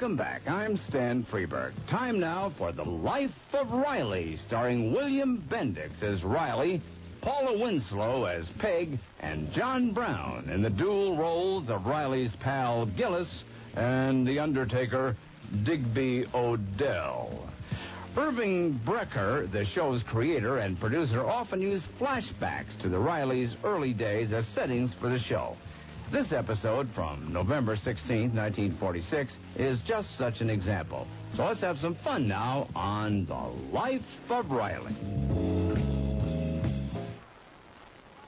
Welcome back. I'm Stan Freberg. Time now for The Life of Riley, starring William Bendix as Riley, Paula Winslow as Peg, and John Brown in the dual roles of Riley's pal Gillis and the Undertaker Digby Odell. Irving Brecker, the show's creator and producer, often used flashbacks to the Rileys' early days as settings for the show. This episode from November 16, 1946, is just such an example. So let's have some fun now on The Life of Riley.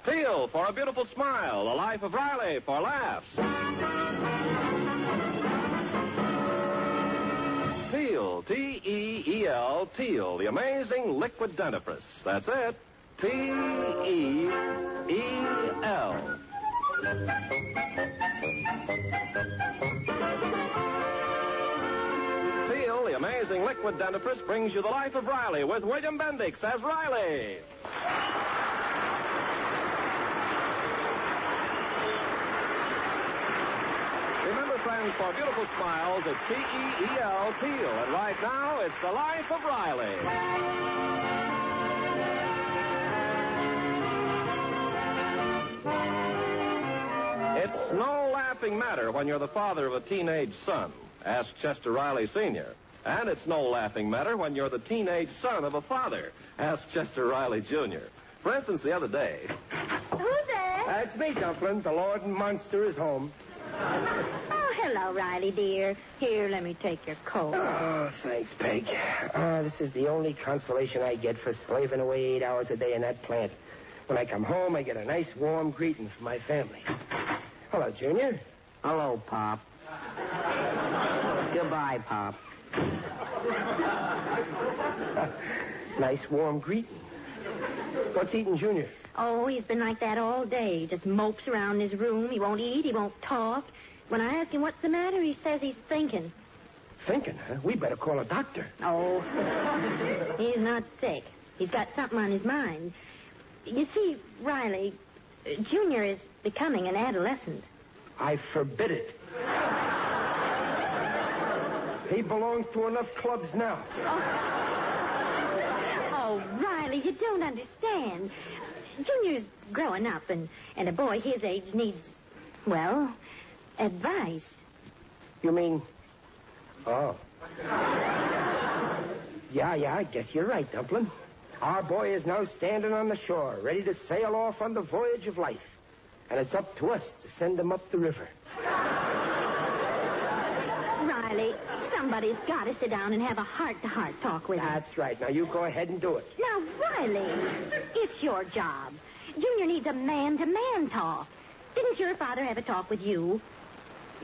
Teel for a beautiful smile. The life of Riley for laughs. Teel, T-E-E-L, Teel, the amazing liquid dentifrice. That's it. T-E-E-L. Teel, the amazing liquid dentifrice, brings you the life of Riley with William Bendix as Riley. Remember, friends, for beautiful smiles, it's T-E-E-L, Teel. And right now, it's the life of Riley. It's no laughing matter when you're the father of a teenage son. Ask Chester Riley Sr. And it's no laughing matter when you're the teenage son of a father. Ask Chester Riley Jr. For instance, the other day. Who's there? That's me, Dumplin. The Lord and Monster is home. Oh, hello, Riley, dear. Here, let me take your coat. Oh, thanks, Peg. Uh, this is the only consolation I get for slaving away eight hours a day in that plant. When I come home, I get a nice warm greeting from my family. Hello, Junior. Hello, Pop. Goodbye, Pop. nice warm greeting. What's eating Junior? Oh, he's been like that all day. He just mopes around in his room. He won't eat. He won't talk. When I ask him what's the matter, he says he's thinking. Thinking, huh? We better call a doctor. Oh, he's not sick. He's got something on his mind. You see, Riley, Junior is becoming an adolescent. I forbid it. He belongs to enough clubs now. Oh, oh, Riley, you don't understand. Junior's growing up, and, and a boy his age needs, well, advice. You mean? Oh. Yeah, yeah, I guess you're right, Dumplin. Our boy is now standing on the shore, ready to sail off on the voyage of life. And it's up to us to send him up the river. Riley, somebody's got to sit down and have a heart-to-heart talk with him. That's right. Now you go ahead and do it. Now, Riley, it's your job. Junior needs a man-to-man talk. Didn't your father have a talk with you?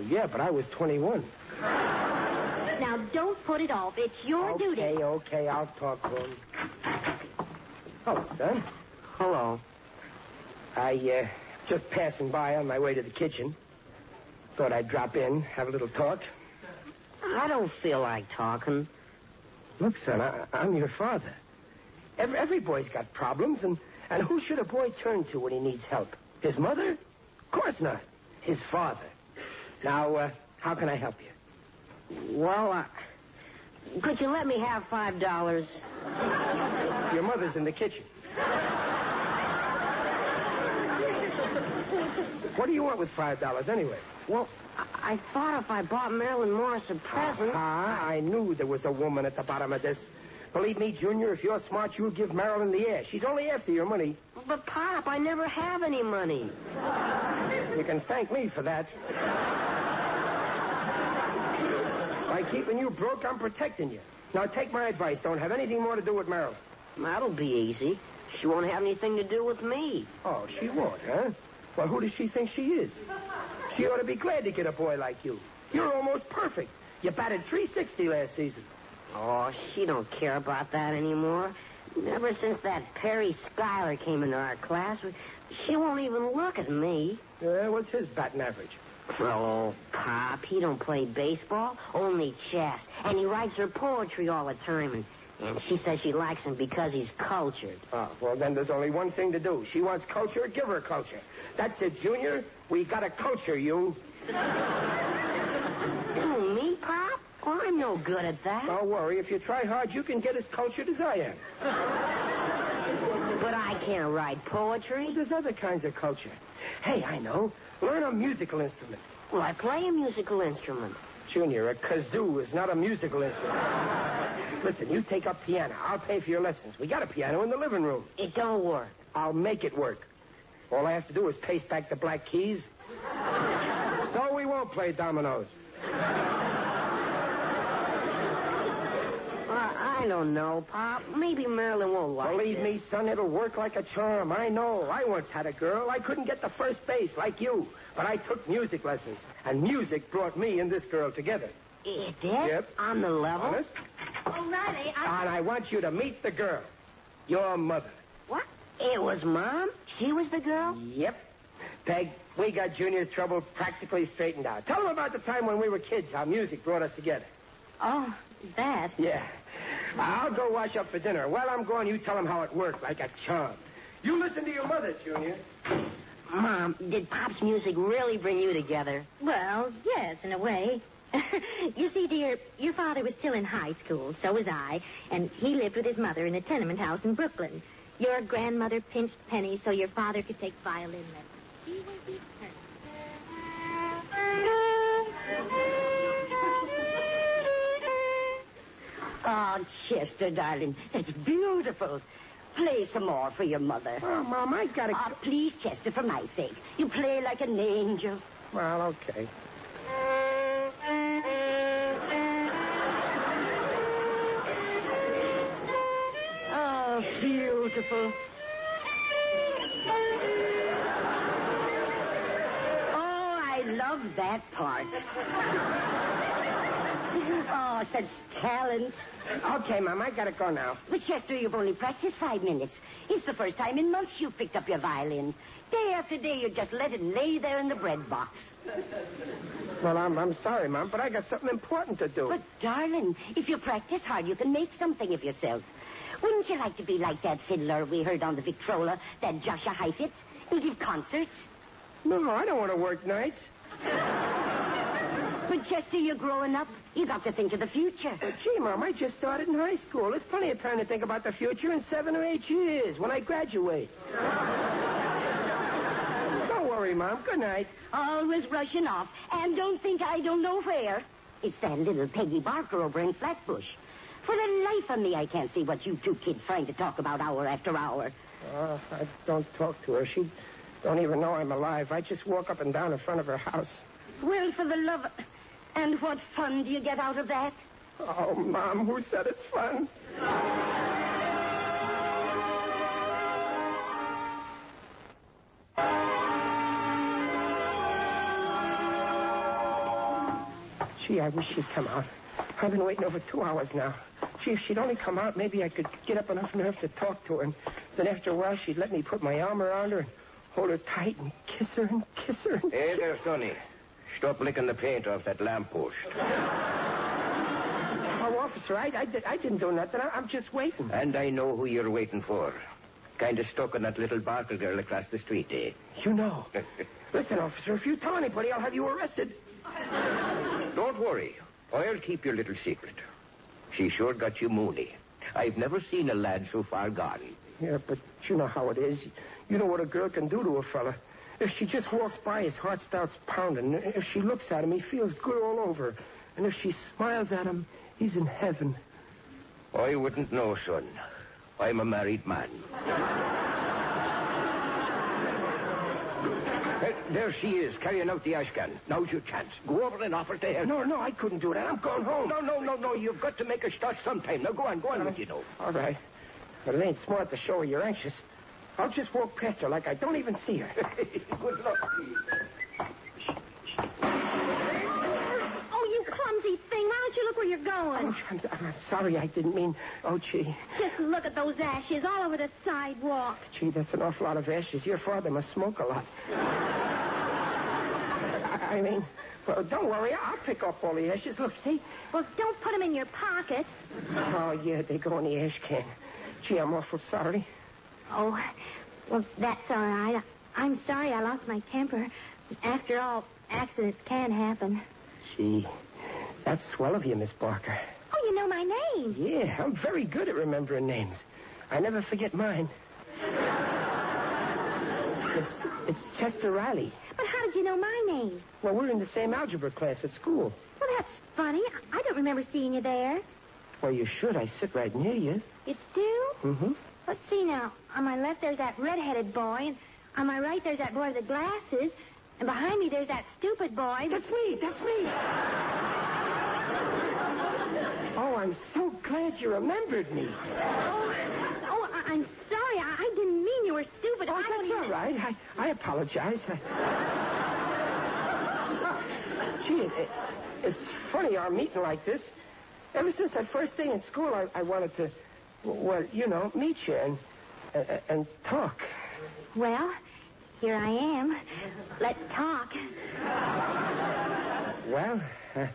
Yeah, but I was 21. Now, don't put it off. It's your okay, duty. Okay, okay, I'll talk to him. Hello, son. Hello. I, uh, Just passing by on my way to the kitchen. Thought I'd drop in, have a little talk. I don't feel like talking. Look, son, I, I'm your father. Every, every boy's got problems, and, and who should a boy turn to when he needs help? His mother? Of course not. His father. Now, uh, how can I help you? Well, uh, could you let me have five dollars? Your mother's in the kitchen. What do you want with five dollars anyway? Well, I-, I thought if I bought Marilyn Morris a present. Ah, I knew there was a woman at the bottom of this. Believe me, Junior, if you're smart, you'll give Marilyn the air. She's only after your money. But, Pop, I never have any money. You can thank me for that. By keeping you broke, I'm protecting you. Now take my advice. Don't have anything more to do with Marilyn. That'll be easy. She won't have anything to do with me. Oh, she won't, huh? Well, who does she think she is? She ought to be glad to get a boy like you. You're almost perfect. You batted 360 last season. Oh, she don't care about that anymore. Ever since that Perry Schuyler came into our class, she won't even look at me. Yeah, what's his batting average? Oh, Pop, he don't play baseball, only chess. And he writes her poetry all the time. And, and she says she likes him because he's cultured. Oh, well, then there's only one thing to do. She wants culture, give her culture. That's it, Junior. We gotta culture you. Me, Pop? Oh, I'm no good at that. Don't worry. If you try hard, you can get as cultured as I am. But I can't write poetry. There's other kinds of culture. Hey, I know. Learn a musical instrument. Well, I play a musical instrument. Junior, a kazoo is not a musical instrument. Listen, you take up piano. I'll pay for your lessons. We got a piano in the living room. It don't work. I'll make it work. All I have to do is paste back the black keys. So we won't play dominoes. Well, I don't know, Pop. Maybe Marilyn won't like Believe me, son, it'll work like a charm. I know. I once had a girl. I couldn't get to first base like you. But I took music lessons. And music brought me and this girl together. It did? Yep. On the level? Honest? Oh, Riley, I... And I want you to meet the girl. Your mother. What? It was Mom? She was the girl? Yep. Peg, we got Junior's trouble practically straightened out. Tell him about the time when we were kids, how music brought us together. Oh, that. Yeah. I'll go wash up for dinner. While I'm gone, you tell him how it worked, like a charm. You listen to your mother, Junior. Mom, did Pop's music really bring you together? Well, yes, in a way. you see, dear, your father was still in high school, so was I, and he lived with his mother in a tenement house in Brooklyn. Your grandmother pinched pennies so your father could take violin lessons. He will be Oh, Chester, darling, that's beautiful. Play some more for your mother. Oh, Mom, I gotta... Ah, please, Chester, for my sake. You play like an angel. Well, okay. Oh, beautiful. Oh, I love that part. Oh, such talent. Okay, Mom, I gotta go now. But, Chester, you've only practiced five minutes. It's the first time in months you've picked up your violin. Day after day, you just let it lay there in the bread box. Well, I'm, I'm sorry, Mom, but I got something important to do. But, darling, if you practice hard, you can make something of yourself. Wouldn't you like to be like that fiddler we heard on the Victrola, that Joshua Heifetz, and give concerts? No, I don't want to work nights. But, Chester, you're growing up. You got to think of the future. But, gee, Mom, I just started in high school. There's plenty of time to think about the future in seven or eight years when I graduate. don't worry, Mom. Good night. Always rushing off. And don't think I don't know where. It's that little Peggy Barker over in Flatbush. For the life of me, I can't see what you two kids trying to talk about hour after hour. Uh, I don't talk to her. She don't even know I'm alive. I just walk up and down in front of her house. Well, for the love of... And what fun do you get out of that? Oh, Mom, who said it's fun? Gee, I wish she'd come out. I've been waiting over two hours now. Gee, if she'd only come out, maybe I could get up enough nerve to talk to her. And then after a while, she'd let me put my arm around her and hold her tight and kiss her and kiss her. And... Hey there, Sonny. Stop licking the paint off that lamppost. Oh, officer, I, I, I didn't do nothing. I, I'm just waiting. And I know who you're waiting for. Kind of stuck on that little Barker girl across the street, eh? You know. Listen, officer, if you tell anybody, I'll have you arrested. Don't worry. I'll keep your little secret. She sure got you moony. I've never seen a lad so far gone. Yeah, but you know how it is. You know what a girl can do to a fella. If she just walks by, his heart starts pounding. If she looks at him, he feels good all over. And if she smiles at him, he's in heaven. I wouldn't know, son. I'm a married man. There she is, carrying out the ash can. Now's your chance. Go over and offer to her. No, no, I couldn't do that. I'm going home. No, no, no, no. You've got to make a start sometime. Now go on, go on with uh, you know. All right. But it ain't smart to show her you're anxious. I'll just walk past her like I don't even see her. Good luck. Oh, you clumsy thing. Why don't you look where you're going? Oh, I'm, I'm sorry. I didn't mean. Oh, gee. Just look at those ashes all over the sidewalk. Gee, that's an awful lot of ashes. Your father must smoke a lot. I, I mean, well, don't worry. I'll pick up all the ashes. Look, see? Well, don't put them in your pocket. Oh, yeah, they go in the ash can. Gee, I'm awful sorry. Oh, well, that's all right. I'm sorry I lost my temper. After all, accidents can happen. Gee, that's swell of you, Miss Barker. Oh, you know my name. Yeah, I'm very good at remembering names. I never forget mine. It's, it's Chester Riley. But how did you know my name? Well, we're in the same algebra class at school. Well, that's funny. I don't remember seeing you there. Well, you should. I sit right near you. You do? Mm-hmm. Let's see now. On my left, there's that red-headed boy, and on my right, there's that boy with the glasses, and behind me, there's that stupid boy. That's me. That's me. Oh, I'm so glad you remembered me. Oh, oh I- I'm sorry. I-, I didn't mean you were stupid. Oh, I that's even... all right. I, I apologize. I... Oh, gee, it- it's funny our meeting like this. Ever since that first day in school, I, I wanted to, well, you know, meet you and and, and talk. Well, here I am. Let's talk. Well, uh,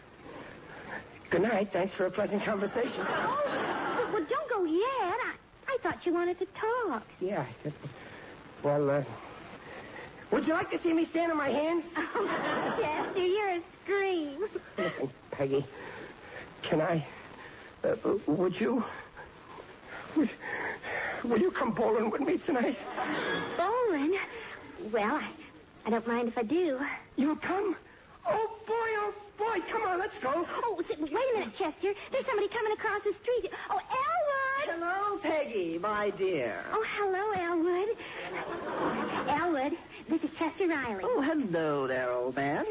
good night. Thanks for a pleasant conversation. Oh, well, don't go yet. I, I thought you wanted to talk. Yeah. Well, uh, would you like to see me stand on my hands? Oh, Chester, you're a scream. Listen, Peggy, can I? Uh, would you? Would, will you come bowling with me tonight? Bowling? Well, I, I don't mind if I do. You'll come? Oh boy, oh boy! Come on, let's go. Oh, s- wait a minute, Chester. There's somebody coming across the street. Oh, Elwood! Hello, Peggy, my dear. Oh, hello, Elwood. Elwood, this is Chester Riley. Oh, hello there, old man.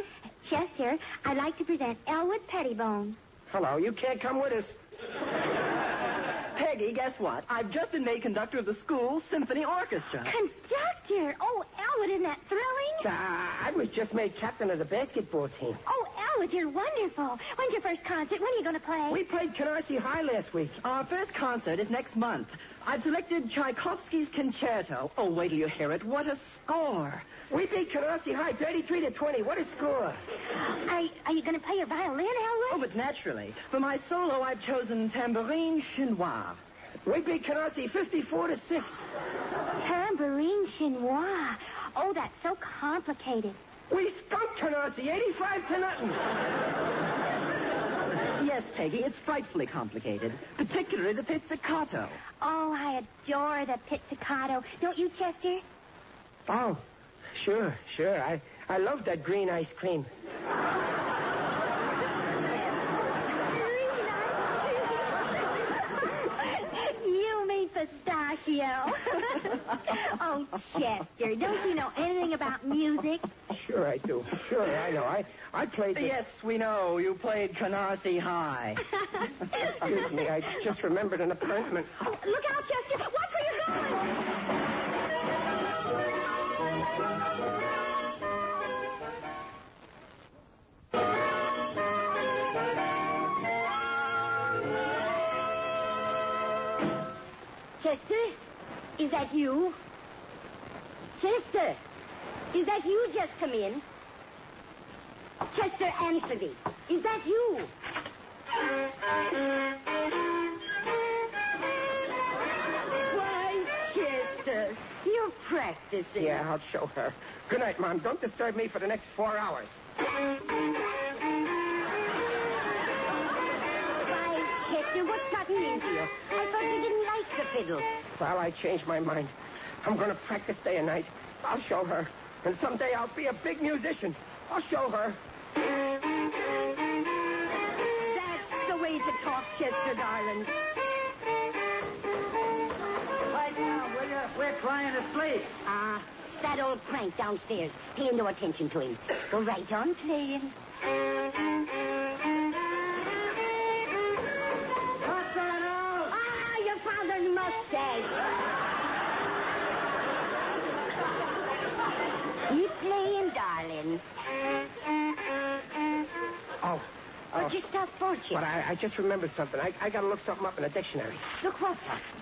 Chester, I'd like to present Elwood Pettibone. Hello, you can't come with us. Peggy, guess what? I've just been made conductor of the school symphony orchestra. Conductor! Oh, Elwood, isn't that thrilling? Uh, I was just made captain of the basketball team. Oh, Elwood, you're wonderful. When's your first concert? When are you going to play? We played Canarsie High last week. Our first concert is next month. I've selected Tchaikovsky's Concerto. Oh, wait till you hear it. What a score. We beat Canarsie High 33 to 20. What a score. Are, are you going to play your violin, Elwood? Oh, but naturally. For my solo, I've chosen Tambourin Chinois. We beat Canarsie 54 to 6. Tambourin chinois. Oh, that's so complicated. We stumped Canarsie 85 to nothing. Yes, Peggy, it's frightfully complicated, particularly the pizzicato. Oh, I adore the pizzicato. Don't you, Chester? Oh, sure, sure. I, I love that green ice cream. you mean pistachio. oh, Chester, don't you know anything about music? Sure I do. Sure, I know. I, I played the... Yes, we know. You played Canarsie High. Excuse me, I just remembered an appointment. Oh, look out, Chester. Watch where you're going. That you? Chester, Is that you just come in? Chester, answer me. Is that you? Why, Chester, you're practicing. Yeah, I'll show her. Good night, Mom. Don't disturb me for the next four hours. Why, Chester, what's gotten into you? I thought you didn't like the fiddle. Well, I changed my mind. I'm going to practice day and night. I'll show her. And someday I'll be a big musician. I'll show her. That's the way to talk, Chester, darling. Right now, will you? We're trying to sleep. Ah, it's that old crank downstairs. Pay no attention to him. Go right on playing. Chester? But I, I just remembered something. I, I got to look something up in a dictionary. Look what?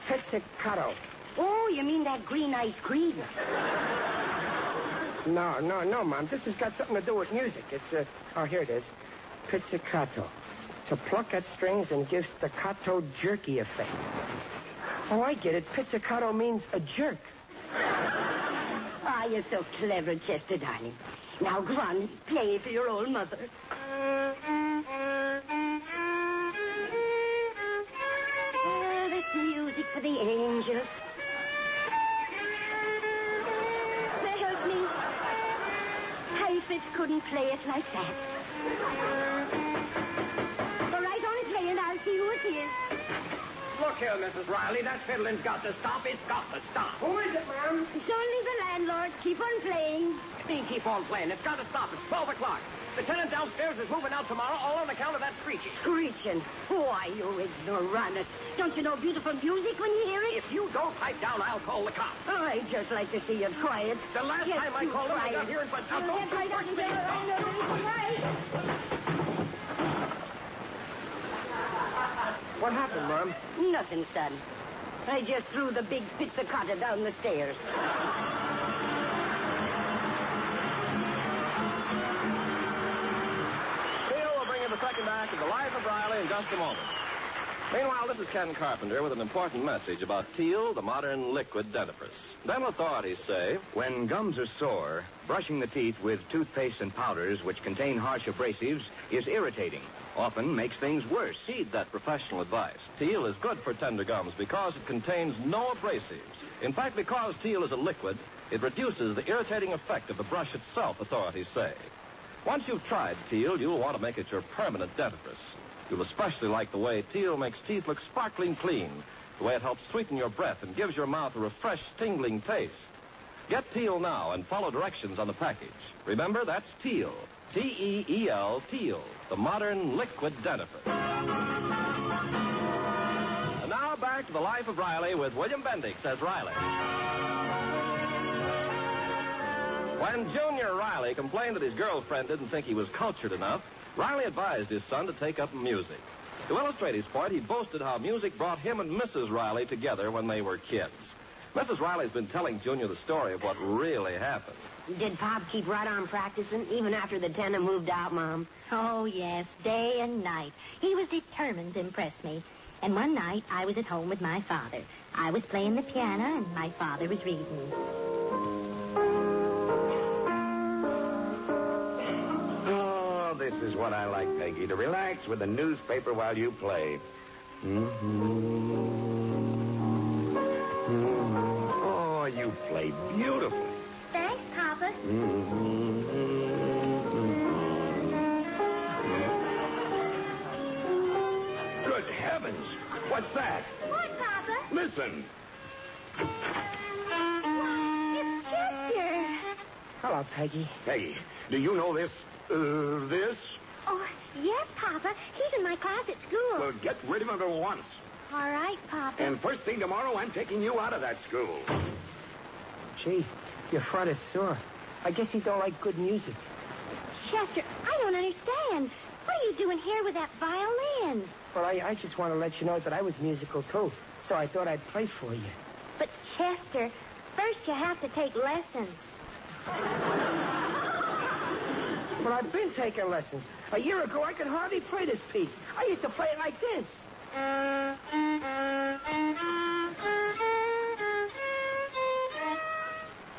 Pizzicato. Oh, you mean that green ice cream? No, no, no, Mom. This has got something to do with music. It's, uh, oh, here it is. Pizzicato. To pluck at strings and give staccato jerky effect. Oh, I get it. Pizzicato means a jerk. Ah, you're so clever, Chester, darling. Now go on, play for your old mother. Play it like that. Go right on playing. I'll see who it is. Look here, Mrs. Riley. That fiddling's got to stop. It's got to stop. Who is it, ma'am? It's only the landlord. Keep on playing. Me keep on playing. It's got to stop. It's 12 o'clock. The tenant downstairs is moving out tomorrow, all on account of that screeching. Screeching. Why, you ignoramus. Don't you know beautiful music when you hear it? If you don't pipe down, I'll call the cops. I'd just like to see you try it. The last Yes, time I called them, I try got here and went, now You'll don't get do right it up for and me. say, I know right. What happened, Mom? Nothing, son. I just threw the big pizzicato down the stairs. Second act of The Life of Riley in just a moment. Meanwhile, this is Ken Carpenter with an important message about Teel, the modern liquid dentifrice. Dental authorities say When gums are sore, brushing the teeth with toothpaste and powders which contain harsh abrasives is irritating, often makes things worse. heed that professional advice. Teel is good for tender gums because it contains no abrasives. In fact, because Teel is a liquid, it reduces the irritating effect of the brush itself, authorities say. Once you've tried Teel, you'll want to make it your permanent dentifrice. You'll especially like the way Teel makes teeth look sparkling clean, the way it helps sweeten your breath and gives your mouth a refreshed, tingling taste. Get Teel now and follow directions on the package. Remember, that's Teel. T-E-E-L, Teel, the modern liquid dentifrice. And now back to the life of Riley with William Bendix as Riley. When Junior Riley complained that his girlfriend didn't think he was cultured enough, Riley advised his son to take up music. To illustrate his point, he boasted how music brought him and Mrs. Riley together when they were kids. Mrs. Riley's been telling Junior the story of what really happened. Did Pop keep right on practicing even after the tenant moved out, Mom? Oh, yes, day and night. He was determined to impress me. And one night, I was at home with my father. I was playing the piano, and my father was reading. This is what I like, Peggy, to relax with a newspaper while you play. Mm-hmm. Oh, you play beautifully. Thanks, Papa. Good heavens! What's that? What, Papa? Listen. Hello, Peggy. Peggy, do you know this? Uh, this? Oh, yes, Papa. He's in my class at school. Well, get rid of him at once. All right, Papa. And first thing tomorrow, I'm taking you out of that school. Gee, your front is sore. I guess he don't like good music. Chester, I don't understand. What are you doing here with that violin? Well, I, I just want to let you know that I was musical, too. So I thought I'd play for you. But, Chester, first you have to take lessons. But I've been taking lessons. A year ago, I could hardly play this piece. I used to play it like this.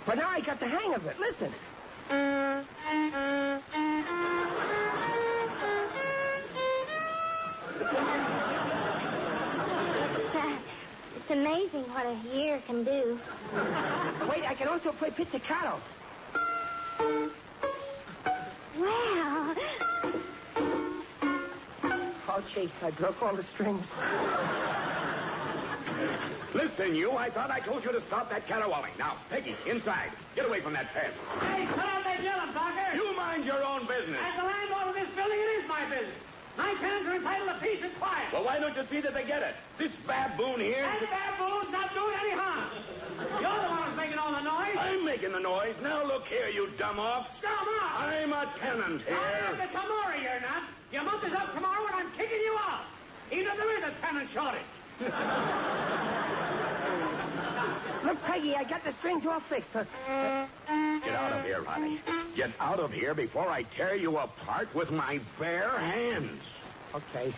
But now I got the hang of it. Listen. It's, uh, it's amazing what a year can do. Wait, I can also play pizzicato. Wow. Oh, gee, I broke all the strings. Listen, you, I thought I told you to stop that caterwauling. Now, Peggy, inside. Get away from that pest. Hey, put out that yelling, Barker. You mind your own business. As the landlord of this building, it is my business. My tenants are entitled to peace and quiet. Well, why don't you see that they get it? This baboon here. The baboon's not doing any harm. You're the one who's making all the noise. I'm making the noise. Now look here, you dumb ox. Dumb ox? I'm a tenant oh, here. I'm the tomorrow, you're not. Your month is up tomorrow, and I'm kicking you out. Even if there is a tenant shortage. Look, Peggy, I got the strings all fixed. Huh? Get out of here, Ronnie. Get out of here before I tear you apart with my bare hands. Okay.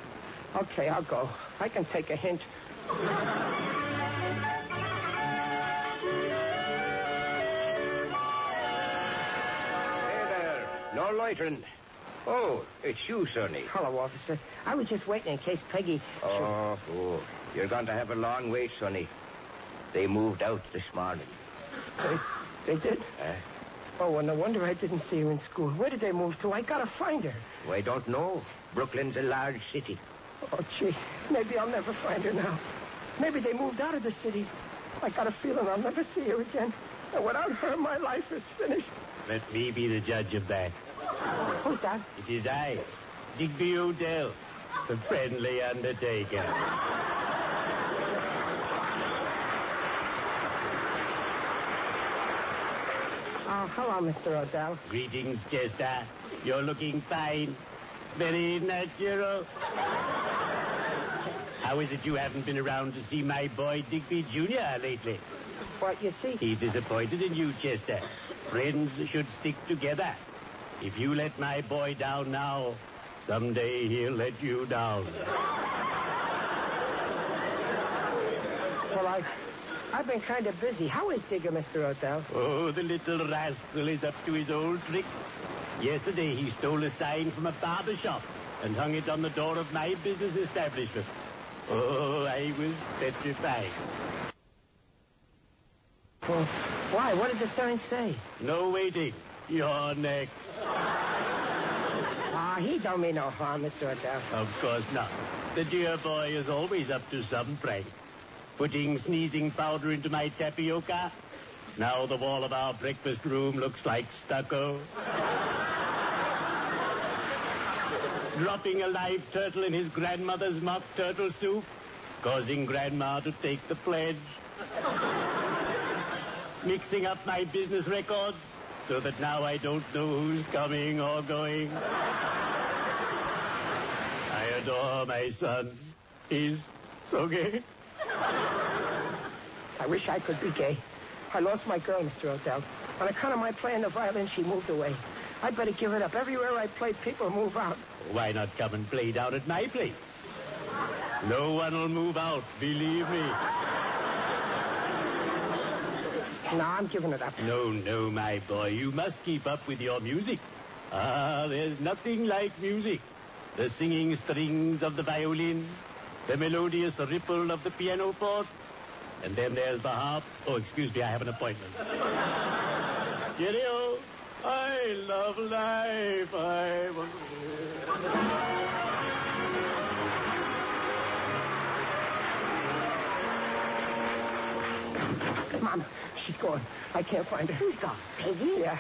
Okay, I'll go. I can take a hint. Hey there. No loitering. Oh, it's you, Sonny. Hello, officer. I was just waiting in case Peggy. Oh, oh. You're going to have a long wait, Sonny. They moved out this morning. They, they did? Eh? Oh, well, no wonder I didn't see her in school. Where did they move to? I gotta find her. Well, I don't know. Brooklyn's a large city. Oh, gee. Maybe I'll never find her now. Maybe they moved out of the city. I got a feeling I'll never see her again. And without her, my life is finished. Let me be the judge of that. Who's that? It is I, Digby Odell, the friendly undertaker. Oh, hello, Mr. Odell. Greetings, Chester. You're looking fine. Very natural. How is it you haven't been around to see my boy Digby Jr. lately? What, you see? He's disappointed in you, Chester. Friends should stick together. If you let my boy down now, someday he'll let you down. Well, I, I've been kind of busy. How is Digger, Mr. Odell? Oh, the little rascal is up to his old tricks. Yesterday he stole a sign from a barber shop and hung it on the door of my business establishment. Oh, I was petrified. Well, why? What did the sign say? No waiting. You're next. Ah, he don't mean no harm, Mr. Odell. Of course not. The dear boy is always up to some prank. Putting sneezing powder into my tapioca. Now the wall of our breakfast room looks like stucco. Dropping a live turtle in his grandmother's mock turtle soup, causing grandma to take the pledge. Mixing up my business records so that now I don't know who's coming or going. I adore my son. He's so gay. I wish I could be gay. I lost my girl, Mr. Odell. On account of my playing the violin, she moved away. I'd better give it up. Everywhere I play, people move out. Why not come and play down at my place? No one will move out, believe me. No, I'm giving it up. No, no, my boy. You must keep up with your music. Ah, there's nothing like music. The singing strings of the violin, the melodious ripple of the piano pianoforte, and then there's the harp. Oh, excuse me, I have an appointment. Cheerio. I love life. I want. Mom, she's gone. I can't find her. Who's gone? Peggy? Yeah.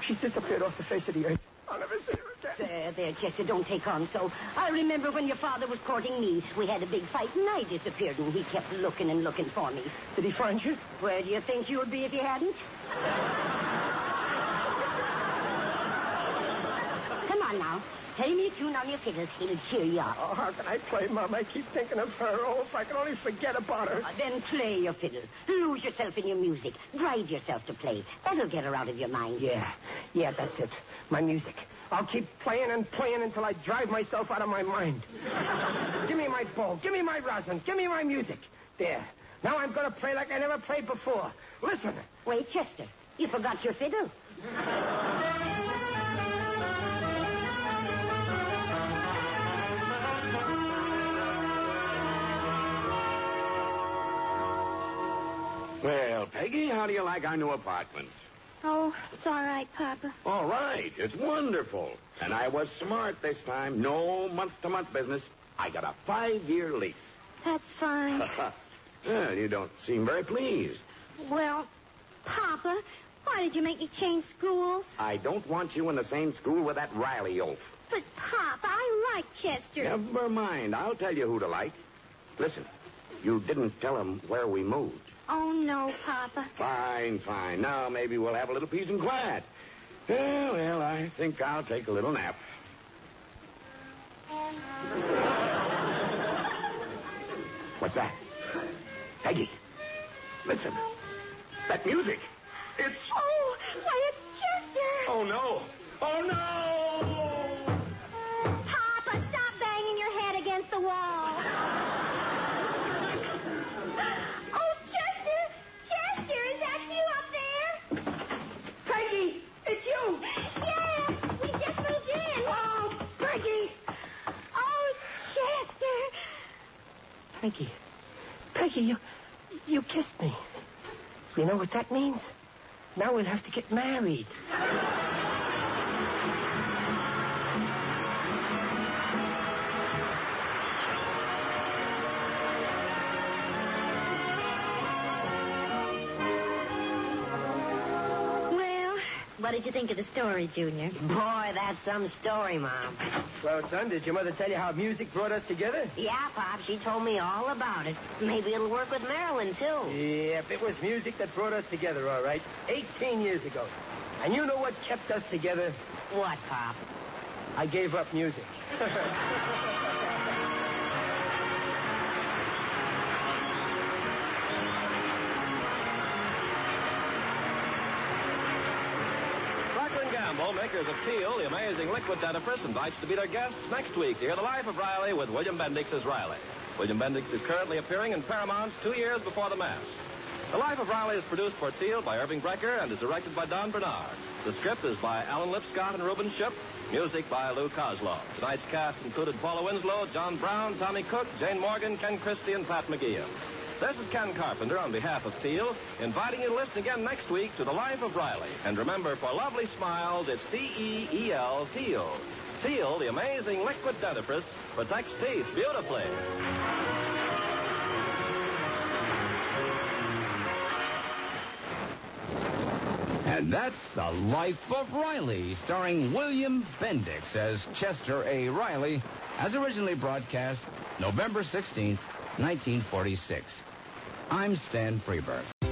She's disappeared off the face of the earth. I'll never see her again. There, there, Chester, don't take on so. I remember when your father was courting me. We had a big fight and I disappeared and he kept looking and looking for me. Did he find you? Where do you think you would be if he hadn't? Come on now. Play me a tune on your fiddle. It'll cheer you up. Oh, how can I play, Mom? I keep thinking of her. Oh, if I can only forget about her. Uh, then play your fiddle. Lose yourself in your music. Drive yourself to play. That'll get her out of your mind. Yeah, yeah, that's it. My music. I'll keep playing and playing until I drive myself out of my mind. give me my bow. Give me my rosin. Give me my music. There. Now I'm going to play like I never played before. Listen. Wait, Chester. You forgot your fiddle. Well, Peggy, how do you like our new apartment? Oh, it's all right, Papa. All right. It's wonderful. And I was smart this time. No month-to-month business. I got a five-year lease. That's fine. well, you don't seem very pleased. well, Papa, why did you make me change schools? I don't want you in the same school with that Riley oaf. But, Papa, I like Chester. Never mind. I'll tell you who to like. Listen, you didn't tell him where we moved. Oh, no, Papa. Fine, fine. Now maybe we'll have a little peace and quiet. Well, well, I think I'll take a little nap. What's that? Peggy, listen. That music. It's. Oh, why, it's Chester. Oh, no. Oh, no! Peggy. Peggy, you, you kissed me. You know what that means? Now we'll have to get married. What did you think of the story, Junior? Boy, that's some story, Mom. Well, son, did your mother tell you how music brought us together? Yeah, Pop, she told me all about it. Maybe it'll work with Marilyn, too. Yep, it was music that brought us together, all right. 18 years ago. And you know what kept us together? What, Pop? I gave up music. Makers of Teel, the amazing liquid dentifrice, invites to be their guests next week to hear the life of Riley with William Bendix as Riley. William Bendix is currently appearing in Paramount's Two Years Before the Mast. The Life of Riley is produced for Teel by Irving Brecker and is directed by Don Bernard. The script is by Alan Lipscott and Reuben Ship. Music by Lou Kosloff. Tonight's cast included Paula Winslow, John Brown, Tommy Cook, Jane Morgan, Ken Christie, and Pat McGeehan. This is Ken Carpenter on behalf of Teel, inviting you to listen again next week to The Life of Riley. And remember, for lovely smiles, it's T-E-E-L, Teel. Teel, the amazing liquid dentifrice, protects teeth beautifully. And that's The Life of Riley, starring William Bendix as Chester A. Riley, as originally broadcast November 16th, 1946. I'm Stan Freberg.